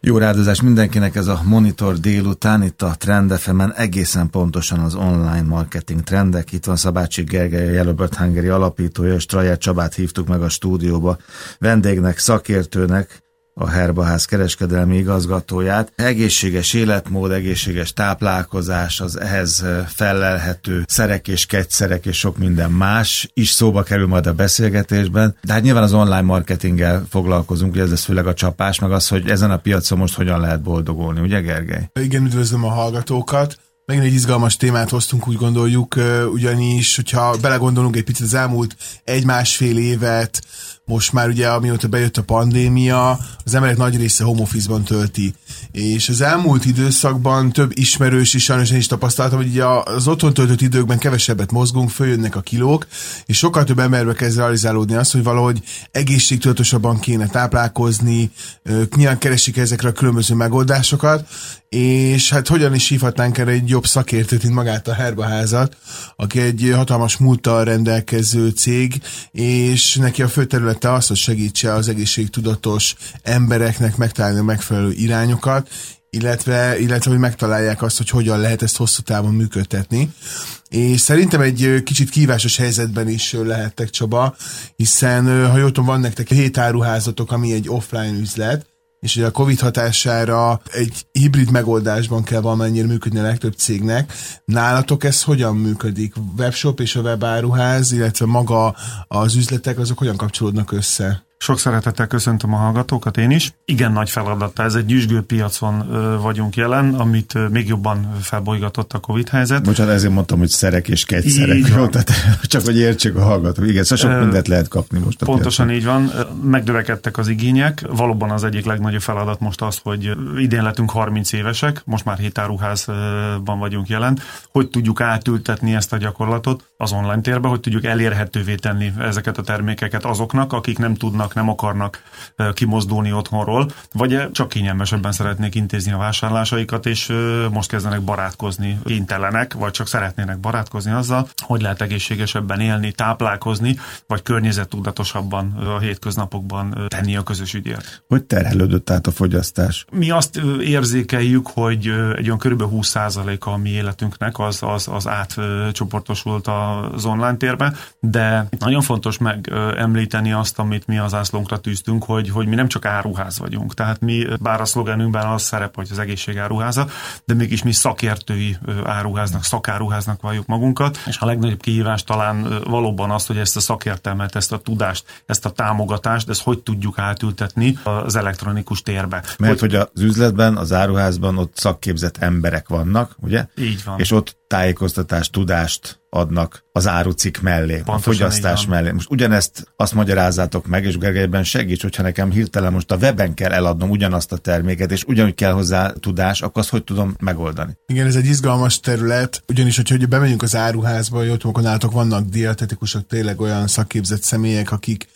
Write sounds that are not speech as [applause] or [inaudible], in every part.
Jó rádozást mindenkinek ez a Monitor délután, itt a Trend fm egészen pontosan az online marketing trendek. Itt van Szabácsi Gergely, a Yellowbird Hungary alapítója, és Traját Csabát hívtuk meg a stúdióba. Vendégnek, szakértőnek, a Herbaház kereskedelmi igazgatóját. Egészséges életmód, egészséges táplálkozás, az ehhez felelhető szerek és kegyszerek és sok minden más is szóba kerül majd a beszélgetésben. De hát nyilván az online marketinggel foglalkozunk, ugye ez lesz főleg a csapás, meg az, hogy ezen a piacon most hogyan lehet boldogulni, ugye Gergely? Igen, üdvözlöm a hallgatókat. Megint egy izgalmas témát hoztunk, úgy gondoljuk, ugyanis, hogyha belegondolunk egy picit az elmúlt egy-másfél évet, most már ugye amióta bejött a pandémia, az emberek nagy része home office-ban tölti. És az elmúlt időszakban több ismerős is, sajnos én is tapasztaltam, hogy ugye az otthon töltött időkben kevesebbet mozgunk, följönnek a kilók, és sokkal több emberbe kezd realizálódni az, hogy valahogy egészségtudatosabban kéne táplálkozni, nyilván keresik ezekre a különböző megoldásokat, és hát hogyan is hívhatnánk erre egy jobb szakértőt, mint magát a Herbaházat, aki egy hatalmas múlttal rendelkező cég, és neki a fő területe az, hogy segítse az egészségtudatos embereknek megtalálni a megfelelő irányokat, illetve, illetve hogy megtalálják azt, hogy hogyan lehet ezt hosszú távon működtetni. És szerintem egy kicsit kívásos helyzetben is lehettek, Csaba, hiszen ha jól tudom, van nektek hét áruházatok, ami egy offline üzlet, és ugye a Covid hatására egy hibrid megoldásban kell valamennyire működni a legtöbb cégnek. Nálatok ez hogyan működik? Webshop és a webáruház, illetve maga az üzletek, azok hogyan kapcsolódnak össze? Sok szeretettel köszöntöm a hallgatókat én is. Igen nagy feladata, ez egy gyűjsgő piacon vagyunk jelen, amit még jobban felbolygatott a Covid helyzet. Bocsánat, ezért mondtam, hogy szerek és kegyszerek. Jó, tehát [laughs] csak hogy értsük a hallgatók. Igen, szóval sok mindent lehet kapni most. A Pontosan piacon. így van. Megdövekedtek az igények. Valóban az egyik legnagyobb feladat most az, hogy idén lettünk 30 évesek, most már hétáruházban vagyunk jelen. Hogy tudjuk átültetni ezt a gyakorlatot az online térbe, hogy tudjuk elérhetővé tenni ezeket a termékeket azoknak, akik nem tudnak tudnak, nem akarnak kimozdulni otthonról, vagy csak kényelmesebben szeretnék intézni a vásárlásaikat, és most kezdenek barátkozni, kénytelenek, vagy csak szeretnének barátkozni azzal, hogy lehet egészségesebben élni, táplálkozni, vagy környezettudatosabban a hétköznapokban tenni a közös ügyért. Hogy terhelődött át a fogyasztás? Mi azt érzékeljük, hogy egy olyan kb. 20%-a a mi életünknek az, az, az átcsoportosult az online térbe, de nagyon fontos megemlíteni azt, amit mi az zászlónkra tűztünk, hogy, hogy mi nem csak áruház vagyunk. Tehát mi, bár a szlogenünkben az szerep, hogy az egészség áruháza, de mégis mi szakértői áruháznak, szakáruháznak valljuk magunkat, és a legnagyobb kihívás talán valóban az, hogy ezt a szakértelmet, ezt a tudást, ezt a támogatást, ezt hogy tudjuk átültetni az elektronikus térbe. Mert hogy, hogy az üzletben, az áruházban ott szakképzett emberek vannak, ugye? Így van. És ott tájékoztatást, tudást adnak az árucik mellé, Pontosan a fogyasztás mellé. Most ugyanezt azt magyarázzátok meg, és Gergelyben segíts, hogyha nekem hirtelen most a weben kell eladnom ugyanazt a terméket, és ugyanúgy kell hozzá tudás, akkor azt hogy tudom megoldani? Igen, ez egy izgalmas terület, ugyanis, hogyha hogy bemegyünk az áruházba, hogy ott nálatok vannak dietetikusok, tényleg olyan szakképzett személyek, akik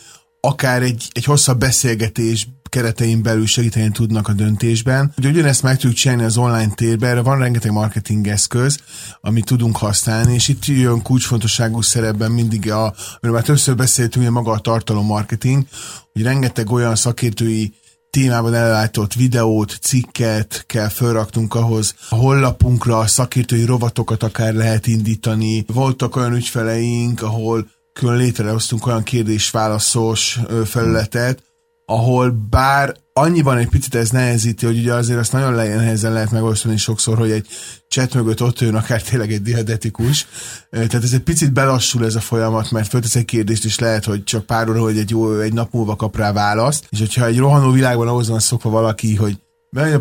akár egy, egy hosszabb beszélgetés keretein belül segíteni tudnak a döntésben. Ugye ugyanezt meg tudjuk csinálni az online térben, erre van rengeteg marketing eszköz, amit tudunk használni, és itt jön kulcsfontosságú szerepben mindig, a, amiről már többször beszéltünk, hogy maga a tartalom marketing, hogy rengeteg olyan szakértői témában előállított videót, cikket kell felraknunk ahhoz. A honlapunkra szakértői rovatokat akár lehet indítani. Voltak olyan ügyfeleink, ahol külön létrehoztunk olyan kérdés-válaszos felületet, ahol bár annyiban egy picit ez nehezíti, hogy ugye azért azt nagyon nehezen lehet megosztani sokszor, hogy egy chat mögött ott jön akár [laughs] tényleg egy diadetikus. Tehát ez egy picit belassul ez a folyamat, mert föltesz egy kérdést, és lehet, hogy csak pár óra, hogy egy, jó, egy nap múlva kap rá választ. És hogyha egy rohanó világban ahhoz van szokva valaki, hogy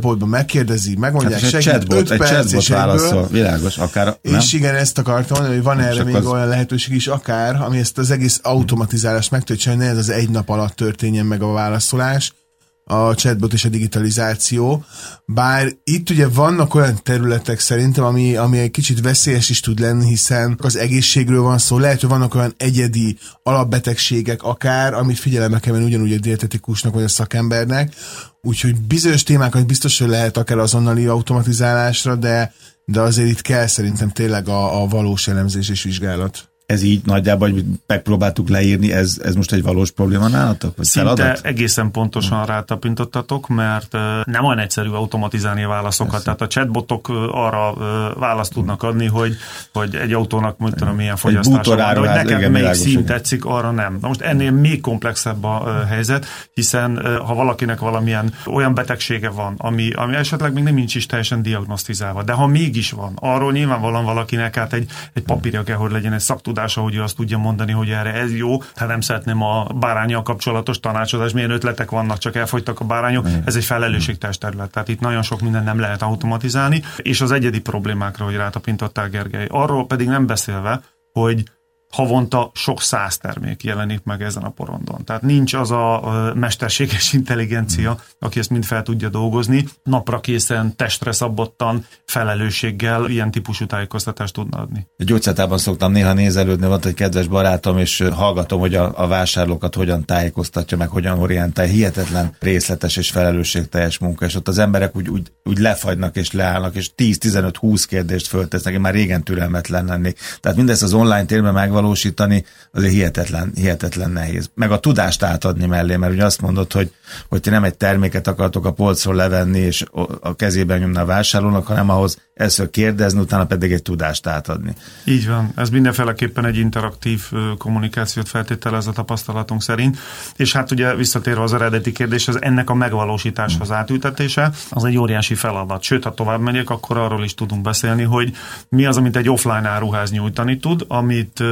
boltba, megkérdezi, megmondják, hát segít, chatbot, 5 egy perc, és válaszol, világos, akár, nem? És igen, ezt akartam mondani, hogy van erre még az... olyan lehetőség is, akár, ami ezt az egész automatizálást meg tudja csinálni, ez az egy nap alatt történjen meg a válaszolás, a chatbot és a digitalizáció, bár itt ugye vannak olyan területek szerintem, ami, ami egy kicsit veszélyes is tud lenni, hiszen az egészségről van szó, lehet, hogy vannak olyan egyedi alapbetegségek akár, amit figyelembe kell venni ugyanúgy a dietetikusnak vagy a szakembernek, úgyhogy bizonyos témákat biztos, hogy lehet akár azonnali automatizálásra, de, de azért itt kell szerintem tényleg a, a valós elemzés és vizsgálat ez így nagyjából, hogy megpróbáltuk leírni, ez, ez most egy valós probléma nálatok? Vagy Szinte feladat? egészen pontosan rátapintottatok, mert nem olyan egyszerű automatizálni a válaszokat. Persze. Tehát a chatbotok arra választ tudnak adni, hogy, hogy egy autónak mit tudom, milyen fogyasztása van, hogy neked igen, melyik szín tetszik, arra nem. Na most ennél még komplexebb a helyzet, hiszen ha valakinek valamilyen olyan betegsége van, ami, ami esetleg még nem nincs is teljesen diagnosztizálva, de ha mégis van, arról nyilvánvalóan valakinek hát egy, egy papírja kell, hogy legyen egy szaktudása, hogy ő azt tudja mondani, hogy erre ez jó, hát nem szeretném a bárányjal kapcsolatos tanácsadás, milyen ötletek vannak, csak elfogytak a bárányok, ez egy felelősségteljes terület. Tehát itt nagyon sok minden nem lehet automatizálni, és az egyedi problémákra, hogy rátapintottál Gergely. Arról pedig nem beszélve, hogy havonta sok száz termék jelenik meg ezen a porondon. Tehát nincs az a mesterséges [laughs] intelligencia, aki ezt mind fel tudja dolgozni, napra készen, testre szabottan, felelősséggel ilyen típusú tájékoztatást tudna adni. A gyógyszertában szoktam néha nézelődni, volt egy kedves barátom, és hallgatom, hogy a, a vásárlókat hogyan tájékoztatja, meg hogyan orientál. Hihetetlen részletes és felelősségteljes munka, és ott az emberek úgy, úgy, úgy lefagynak és leállnak, és 10-15-20 kérdést föltesznek, én már régen türelmetlen lennék. Tehát mindezt az online térben megvan megvalósítani, azért hihetetlen, hihetetlen nehéz. Meg a tudást átadni mellé, mert ugye azt mondod, hogy, hogy ti nem egy terméket akartok a polcról levenni, és a kezében nyomni a vásárlónak, hanem ahhoz először kérdezni, utána pedig egy tudást átadni. Így van. Ez mindenféleképpen egy interaktív kommunikációt feltételez a tapasztalatunk szerint. És hát ugye visszatérve az eredeti kérdés, az ennek a megvalósításhoz hmm. átültetése, az egy óriási feladat. Sőt, ha tovább megyek, akkor arról is tudunk beszélni, hogy mi az, amit egy offline áruház nyújtani tud, amit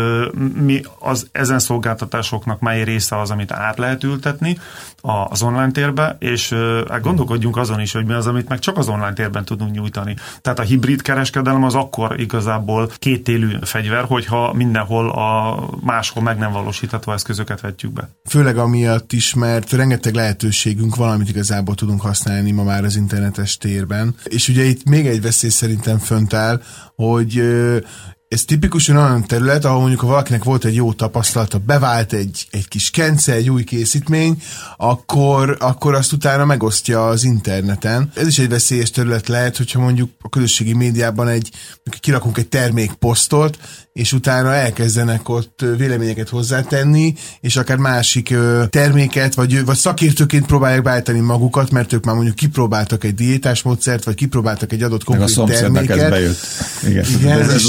mi az ezen szolgáltatásoknak mely része az, amit át lehet ültetni az online térbe, és hát gondolkodjunk azon is, hogy mi az, amit meg csak az online térben tudunk nyújtani. Tehát a hibrid kereskedelem az akkor igazából kétélű fegyver, hogyha mindenhol a máshol meg nem valósítható eszközöket vetjük be. Főleg amiatt is, mert rengeteg lehetőségünk valamit igazából tudunk használni ma már az internetes térben. És ugye itt még egy veszély szerintem fönt áll, hogy ez tipikusan olyan terület, ahol mondjuk ha valakinek volt egy jó tapasztalata, bevált egy, egy kis kence, egy új készítmény, akkor, akkor azt utána megosztja az interneten. Ez is egy veszélyes terület lehet, hogyha mondjuk a közösségi médiában egy, kirakunk egy termékposztot, és utána elkezdenek ott véleményeket hozzátenni, és akár másik terméket, vagy, vagy szakértőként próbálják beállítani magukat, mert ők már mondjuk kipróbáltak egy diétás módszert, vagy kipróbáltak egy adott konkrét Meg a terméket. ez bejött. Igen, Igen ez, ez,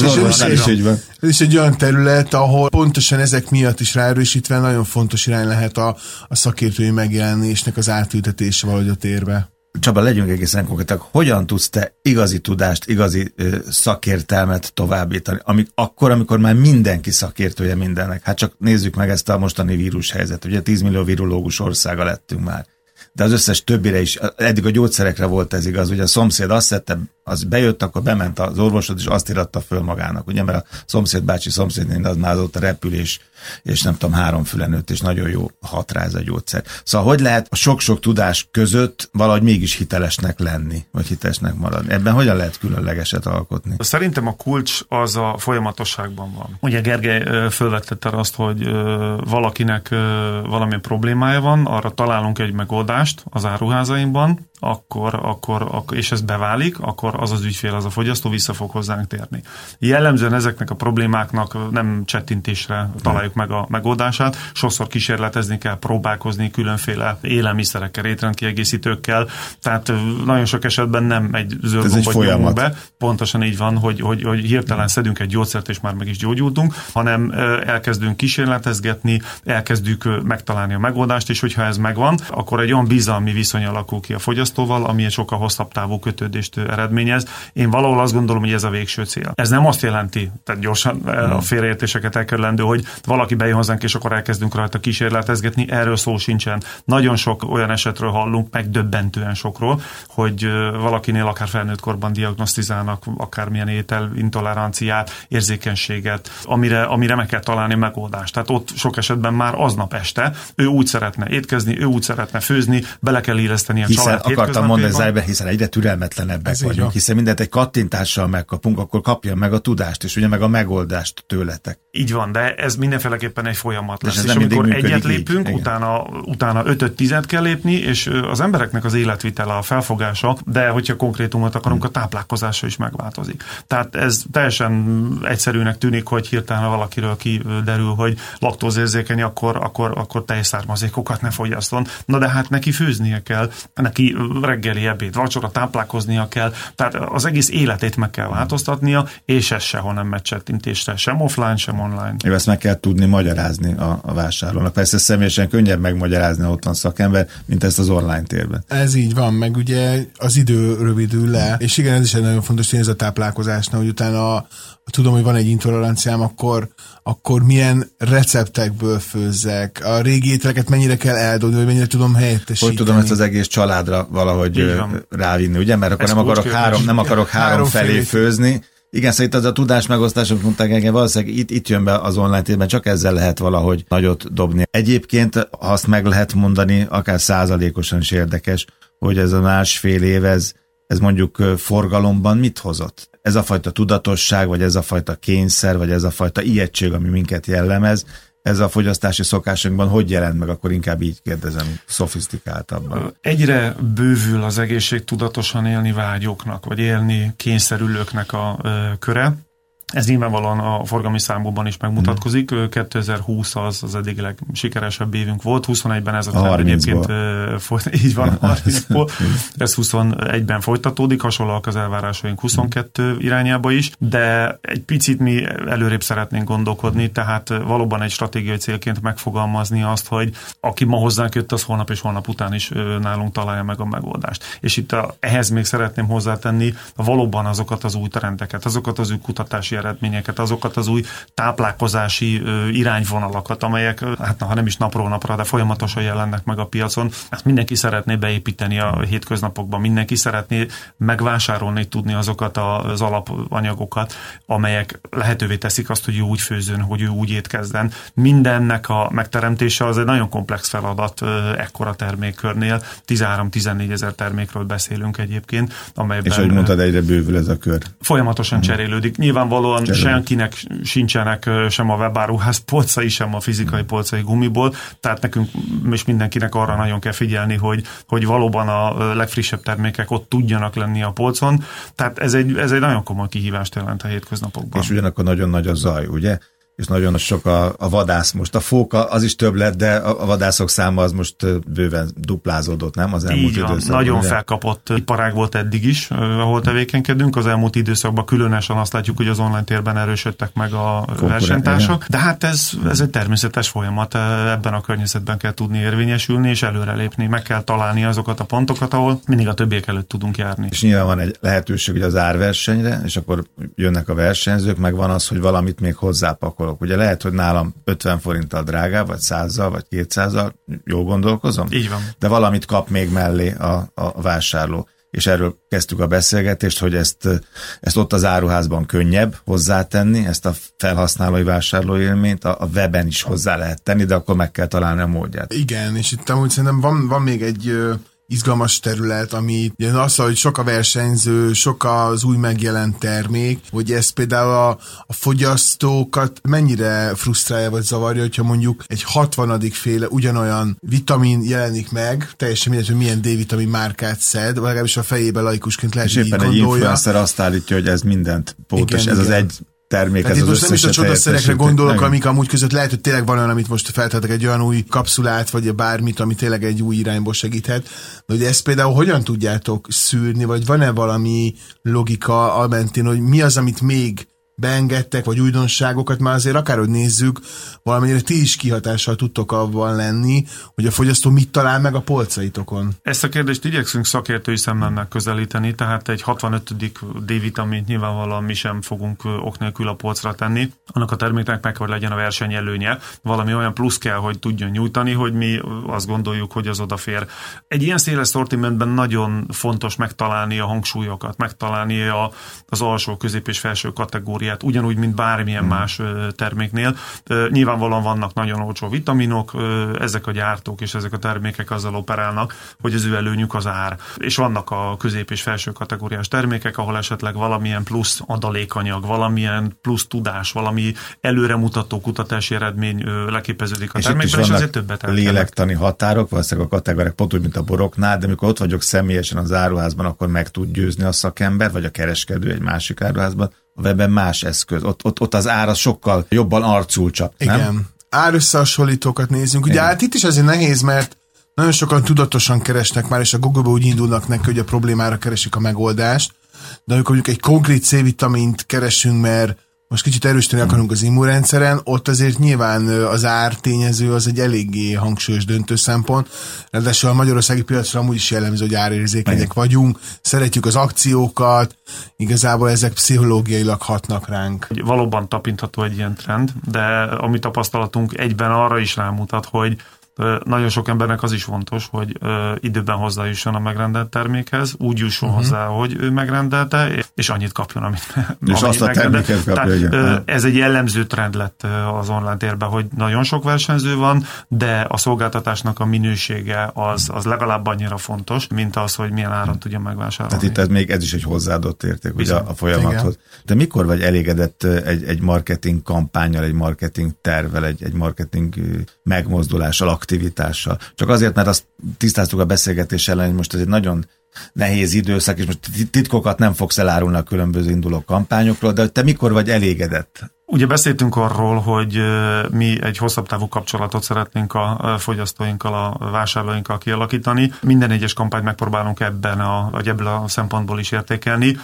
is így van. Ez is egy olyan terület, ahol pontosan ezek miatt is ráerősítve nagyon fontos irány lehet a, a szakértői megjelenésnek az átültetése valahogy a térbe. Csaba, legyünk egészen konkrétak. Hogyan tudsz te igazi tudást, igazi ö, szakértelmet továbbítani, amik, akkor, amikor már mindenki szakértője mindennek? Hát csak nézzük meg ezt a mostani vírushelyzet. Ugye 10 millió virológus országa lettünk már de az összes többire is, eddig a gyógyszerekre volt ez igaz, ugye a szomszéd azt szedte, az bejött, akkor bement az orvosod, és azt iratta föl magának, ugye, mert a szomszéd bácsi szomszédnél az már ott a repülés, és nem tudom, három fülenőtt, és nagyon jó hat rá ez a gyógyszer. Szóval hogy lehet a sok-sok tudás között valahogy mégis hitelesnek lenni, vagy hitelesnek maradni? Ebben hogyan lehet különlegeset alkotni? Szerintem a kulcs az a folyamatosságban van. Ugye Gergely fölvettette azt, hogy valakinek valami problémája van, arra találunk egy megoldást az áruházainkban, akkor, akkor, akkor, és ez beválik, akkor az az ügyfél, az a fogyasztó vissza fog hozzánk térni. Jellemzően ezeknek a problémáknak nem csettintésre találjuk meg a megoldását, sokszor kísérletezni kell, próbálkozni különféle élelmiszerekkel, étrendkiegészítőkkel, tehát nagyon sok esetben nem egy zöld gombot be, pontosan így van, hogy, hogy, hogy hirtelen szedünk egy gyógyszert, és már meg is gyógyultunk, hanem elkezdünk kísérletezgetni, elkezdjük megtalálni a megoldást, és hogyha ez megvan, akkor egy olyan bizalmi viszony alakul ki a fogyasztó, fogyasztóval, ami egy sokkal hosszabb távú kötődést eredményez. Én valahol azt gondolom, hogy ez a végső cél. Ez nem azt jelenti, tehát gyorsan hmm. a félreértéseket elkerülendő, hogy valaki bejön hozzánk, és akkor elkezdünk rajta kísérletezgetni, erről szó sincsen. Nagyon sok olyan esetről hallunk, megdöbbentően sokról, hogy valakinél akár felnőtt korban diagnosztizálnak akármilyen étel, intoleranciát, érzékenységet, amire, amire meg kell találni megoldást. Tehát ott sok esetben már aznap este ő úgy szeretne étkezni, ő úgy szeretne főzni, bele kell illeszteni a Hiszen akartam mondani zájbe, hiszen egyre türelmetlenebbek Ez vagyunk. Ja. Hiszen mindent egy kattintással megkapunk, akkor kapja meg a tudást, és ugye meg a megoldást tőletek. Így van, de ez mindenféleképpen egy folyamat lesz. És, és amikor egyet lépünk, így. utána, utána ötöt, tizet kell lépni, és az embereknek az életvitele, a felfogása, de hogyha konkrétumot akarunk, a táplálkozása is megváltozik. Tehát ez teljesen egyszerűnek tűnik, hogy hirtelen valakiről kiderül, hogy laktózérzékeny, akkor, akkor, akkor teljes származékokat ne fogyaszton. Na de hát neki főznie kell, neki reggeli ebéd, vacsora táplálkoznia kell, tehát az egész életét meg kell változtatnia, és ez sehol nem megy csettintésre, sem offline, sem online. Jó, ezt meg kell tudni magyarázni a, a vásárlónak. Persze személyesen könnyebb megmagyarázni, ott van szakember, mint ezt az online térben. Ez így van, meg ugye az idő rövidül le, és igen, ez is egy nagyon fontos tényező a táplálkozásnál, hogy utána tudom, hogy van egy intoleranciám, akkor, akkor milyen receptekből főzzek, a régi ételeket mennyire kell eldobni, vagy mennyire tudom helyettesíteni. Hogy tudom ezt az egész családra valahogy rávinni, ugye? Mert akkor nem akarok, három, nem akarok három, három felé, felé főzni, igen, szóval itt az a tudás megosztás, amit mondták engem, valószínűleg itt, itt jön be az online térben, csak ezzel lehet valahogy nagyot dobni. Egyébként, azt meg lehet mondani, akár százalékosan is érdekes, hogy ez a másfél év, ez, ez mondjuk forgalomban mit hozott? ez a fajta tudatosság, vagy ez a fajta kényszer, vagy ez a fajta ijegység, ami minket jellemez, ez a fogyasztási szokásunkban hogy jelent meg, akkor inkább így kérdezem, szofisztikáltabban. Egyre bővül az egészség tudatosan élni vágyoknak, vagy élni kényszerülőknek a ö, köre. Ez nyilvánvalóan a forgalmi számokban is megmutatkozik. Mm. 2020 az az eddig legsikeresebb évünk volt, 21-ben ez a trend egyébként folyt, [laughs] így van, [laughs] 30-ból. Ez 21-ben folytatódik, hasonlóak az elvárásaink 22 irányába is, de egy picit mi előrébb szeretnénk gondolkodni, tehát valóban egy stratégiai célként megfogalmazni azt, hogy aki ma hozzánk jött, az holnap és holnap után is nálunk találja meg a megoldást. És itt a, ehhez még szeretném hozzátenni valóban azokat az új trendeket, azokat az új kutatási eredményeket, azokat az új táplálkozási irányvonalakat, amelyek, hát ha nem is napról napra, de folyamatosan jelennek meg a piacon. Ezt mindenki szeretné beépíteni a hétköznapokban, mindenki szeretné megvásárolni, tudni azokat az alapanyagokat, amelyek lehetővé teszik azt, hogy ő úgy főzön, hogy ő úgy étkezzen. Mindennek a megteremtése az egy nagyon komplex feladat ekkora termékkörnél. 13-14 ezer termékről beszélünk egyébként, amelyben... És ahogy mondtad, egyre bővül ez a kör. Folyamatosan hmm. cserélődik. Nyilvánvalóan senkinek sincsenek sem a webáruház polcai, sem a fizikai polcai gumiból, tehát nekünk és mindenkinek arra nagyon kell figyelni, hogy, hogy valóban a legfrissebb termékek ott tudjanak lenni a polcon, tehát ez egy, ez egy nagyon komoly kihívást jelent a hétköznapokban. És ugyanakkor nagyon nagy a zaj, ugye? És nagyon sok a, a vadász most. A fóka az is több lett, de a, a vadászok száma az most bőven duplázódott, nem? Az elmúlt Így van, időszakban. Nagyon ugye? felkapott iparág volt eddig is, ahol tevékenykedünk. Az elmúlt időszakban különösen azt látjuk, hogy az online térben erősödtek meg a versenytársak. De hát ez, ez egy természetes folyamat. Ebben a környezetben kell tudni érvényesülni és előrelépni. Meg kell találni azokat a pontokat, ahol mindig a többiek előtt tudunk járni. És nyilván van egy lehetőség hogy az árversenyre, és akkor jönnek a versenyzők, meg van az, hogy valamit még hozzápakol dolog. Ugye lehet, hogy nálam 50 forinttal drágább, vagy 100 vagy 200 jól gondolkozom? Így van. De valamit kap még mellé a, a vásárló és erről kezdtük a beszélgetést, hogy ezt, ezt ott az áruházban könnyebb hozzátenni, ezt a felhasználói vásárlóélményt, a, a weben is hozzá lehet tenni, de akkor meg kell találni a módját. Igen, és itt amúgy szerintem van, van még egy izgalmas terület, ami az, hogy sok a versenyző, sok az új megjelent termék, hogy ez például a, a fogyasztókat mennyire frusztrálja vagy zavarja, hogyha mondjuk egy 60. féle ugyanolyan vitamin jelenik meg, teljesen mindegy, hogy milyen D-vitamin márkát szed, vagy legalábbis a fejében laikusként lehet, És éppen egy influencer azt állítja, hogy ez mindent pótos, igen, ez igen. az egy termék. Hát ez az most nem is a csodaszerekre gondolok, nem. amik amúgy között lehet, hogy tényleg van olyan, amit most feltettek egy olyan új kapszulát, vagy bármit, ami tényleg egy új irányból segíthet. De hogy ezt például hogyan tudjátok szűrni, vagy van-e valami logika a mentén, hogy mi az, amit még beengedtek, vagy újdonságokat, már azért akárhogy nézzük, valamennyire ti is kihatással tudtok abban lenni, hogy a fogyasztó mit talál meg a polcaitokon. Ezt a kérdést igyekszünk szakértői szemmel megközelíteni, tehát egy 65. D-vitamint nyilvánvalóan mi sem fogunk ok nélkül a polcra tenni. Annak a terméknek meg kell, legyen a versenyelőnye. Valami olyan plusz kell, hogy tudjon nyújtani, hogy mi azt gondoljuk, hogy az odafér. Egy ilyen széles szortimentben nagyon fontos megtalálni a hangsúlyokat, megtalálni a, az alsó, közép és felső kategóriát kategóriát, ugyanúgy, mint bármilyen hmm. más terméknél. Nyilvánvalóan vannak nagyon olcsó vitaminok, ezek a gyártók és ezek a termékek azzal operálnak, hogy az ő előnyük az ár. És vannak a közép és felső kategóriás termékek, ahol esetleg valamilyen plusz adalékanyag, valamilyen plusz tudás, valami előremutató kutatási eredmény leképeződik a és termékben, és azért többet elkenek. lélektani határok, valószínűleg a kategóriák pont úgy, mint a boroknál, de amikor ott vagyok személyesen az áruházban, akkor meg tud győzni a szakember, vagy a kereskedő egy másik áruházban, a webben más eszköz. Ott, ott, ott az ára sokkal jobban arcul Igen. Nem? Árösszehasonlítókat nézzünk. Ugye hát itt is azért nehéz, mert nagyon sokan tudatosan keresnek már, és a Google-ba úgy indulnak neki, hogy a problémára keresik a megoldást, de amikor mondjuk egy konkrét C-vitamint keresünk, mert most kicsit erősíteni akarunk az immunrendszeren, ott azért nyilván az ár tényező az egy eléggé hangsúlyos döntő szempont. Ráadásul a magyarországi piacra amúgy is jellemző, hogy árérzékenyek vagyunk, szeretjük az akciókat, igazából ezek pszichológiailag hatnak ránk. Valóban tapintható egy ilyen trend, de a mi tapasztalatunk egyben arra is rámutat, hogy nagyon sok embernek az is fontos, hogy időben hozzájusson a megrendelt termékhez, úgy jusson uh-huh. hozzá, hogy ő megrendelte, és annyit kapjon, amit És azt a terméket kapja, Tehát, Ez egy jellemző trend lett az online térben, hogy nagyon sok versenyző van, de a szolgáltatásnak a minősége az, az legalább annyira fontos, mint az, hogy milyen áron tudja megvásárolni. Tehát itt ez még ez is egy hozzáadott érték ugye a folyamathoz. Igen. De mikor vagy elégedett egy, egy marketing kampányal, egy marketing tervel, egy, egy marketing megmozdulással, aktivitással. Csak azért, mert azt tisztáztuk a beszélgetés ellen, hogy most ez egy nagyon nehéz időszak, és most titkokat nem fogsz elárulni a különböző induló kampányokról, de te mikor vagy elégedett Ugye beszéltünk arról, hogy mi egy hosszabb távú kapcsolatot szeretnénk a fogyasztóinkkal, a vásárlóinkkal kialakítani. Minden egyes kampányt megpróbálunk ebben a, vagy ebből a szempontból is értékelni.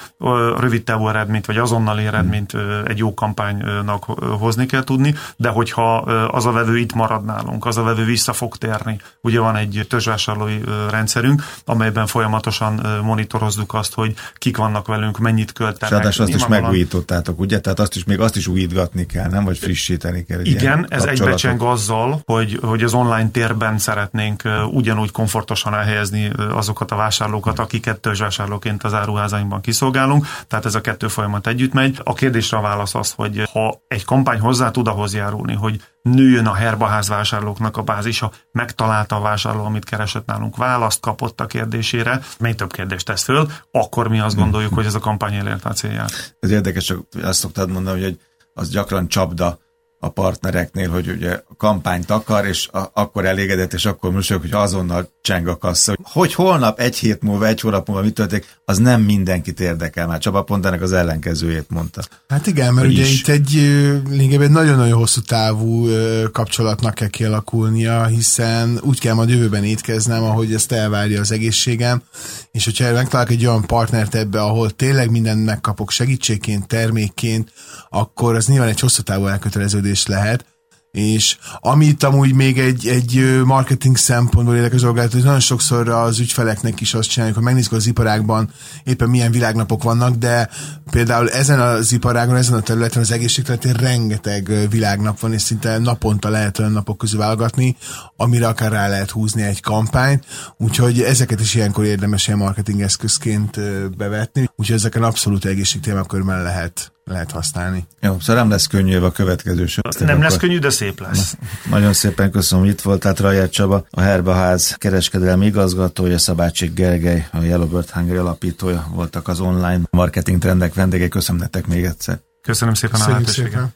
Rövid távú eredményt, vagy azonnali eredményt egy jó kampánynak hozni kell tudni, de hogyha az a vevő itt marad nálunk, az a vevő vissza fog térni. Ugye van egy törzsvásárlói rendszerünk, amelyben folyamatosan monitorozzuk azt, hogy kik vannak velünk, mennyit költenek. És azt is megújítottátok, ugye? Tehát azt is még azt is újít újítgatni kell, nem? Vagy frissíteni kell. Igen, ez egybecseng azzal, hogy, hogy az online térben szeretnénk ugyanúgy komfortosan elhelyezni azokat a vásárlókat, akiket törzsvásárlóként az áruházainkban kiszolgálunk, tehát ez a kettő folyamat együtt megy. A kérdésre a válasz az, hogy ha egy kampány hozzá tud ahhoz járulni, hogy nőjön a herbaház vásárlóknak a bázisa, megtalálta a vásárló, amit keresett nálunk, választ kapott a kérdésére, még több kérdést tesz föl, akkor mi azt gondoljuk, hogy ez a kampány elérte a célját. Ez érdekes, csak azt szoktad mondani, hogy az gyakran csapda a partnereknél, hogy ugye a kampányt akar, és a, akkor elégedett, és akkor mosolyog, hogy azonnal cseng a kassa. Hogy holnap, egy hét múlva, egy hónap múlva mi történik, az nem mindenkit érdekel. Már Csaba pont ennek az ellenkezőjét mondta. Hát igen, mert ugye is. itt egy lényegében egy nagyon-nagyon hosszú távú kapcsolatnak kell kialakulnia, hiszen úgy kell majd jövőben étkeznem, ahogy ezt elvárja az egészségem, és hogyha megtalálok egy olyan partnert ebbe, ahol tényleg mindent megkapok segítségként, termékként, akkor az nyilván egy hosszú távú elköteleződés lehet, és amit amúgy még egy, egy marketing szempontból érdekes dolog hogy nagyon sokszor az ügyfeleknek is azt csináljuk, hogy megnézzük az iparágban éppen milyen világnapok vannak, de például ezen az iparágon, ezen a területen, az egészségterületén rengeteg világnap van, és szinte naponta lehet olyan napok közül válogatni, amire akár rá lehet húzni egy kampányt, úgyhogy ezeket is ilyenkor érdemes ilyen marketing eszközként bevetni, úgyhogy ezeken abszolút egészségtémakörben lehet lehet használni. Jó, szóval nem lesz könnyű a következő sor. Nem akkor... lesz könnyű, de szép lesz. Na, nagyon szépen köszönöm, hogy itt voltál, Raját Csaba, a Herbaház kereskedelmi igazgatója, Szabácsik Gergely, a Yellowbird Hungary alapítója voltak az online marketing trendek vendégei. Köszönöm nektek még egyszer. Köszönöm szépen a lehetőséget.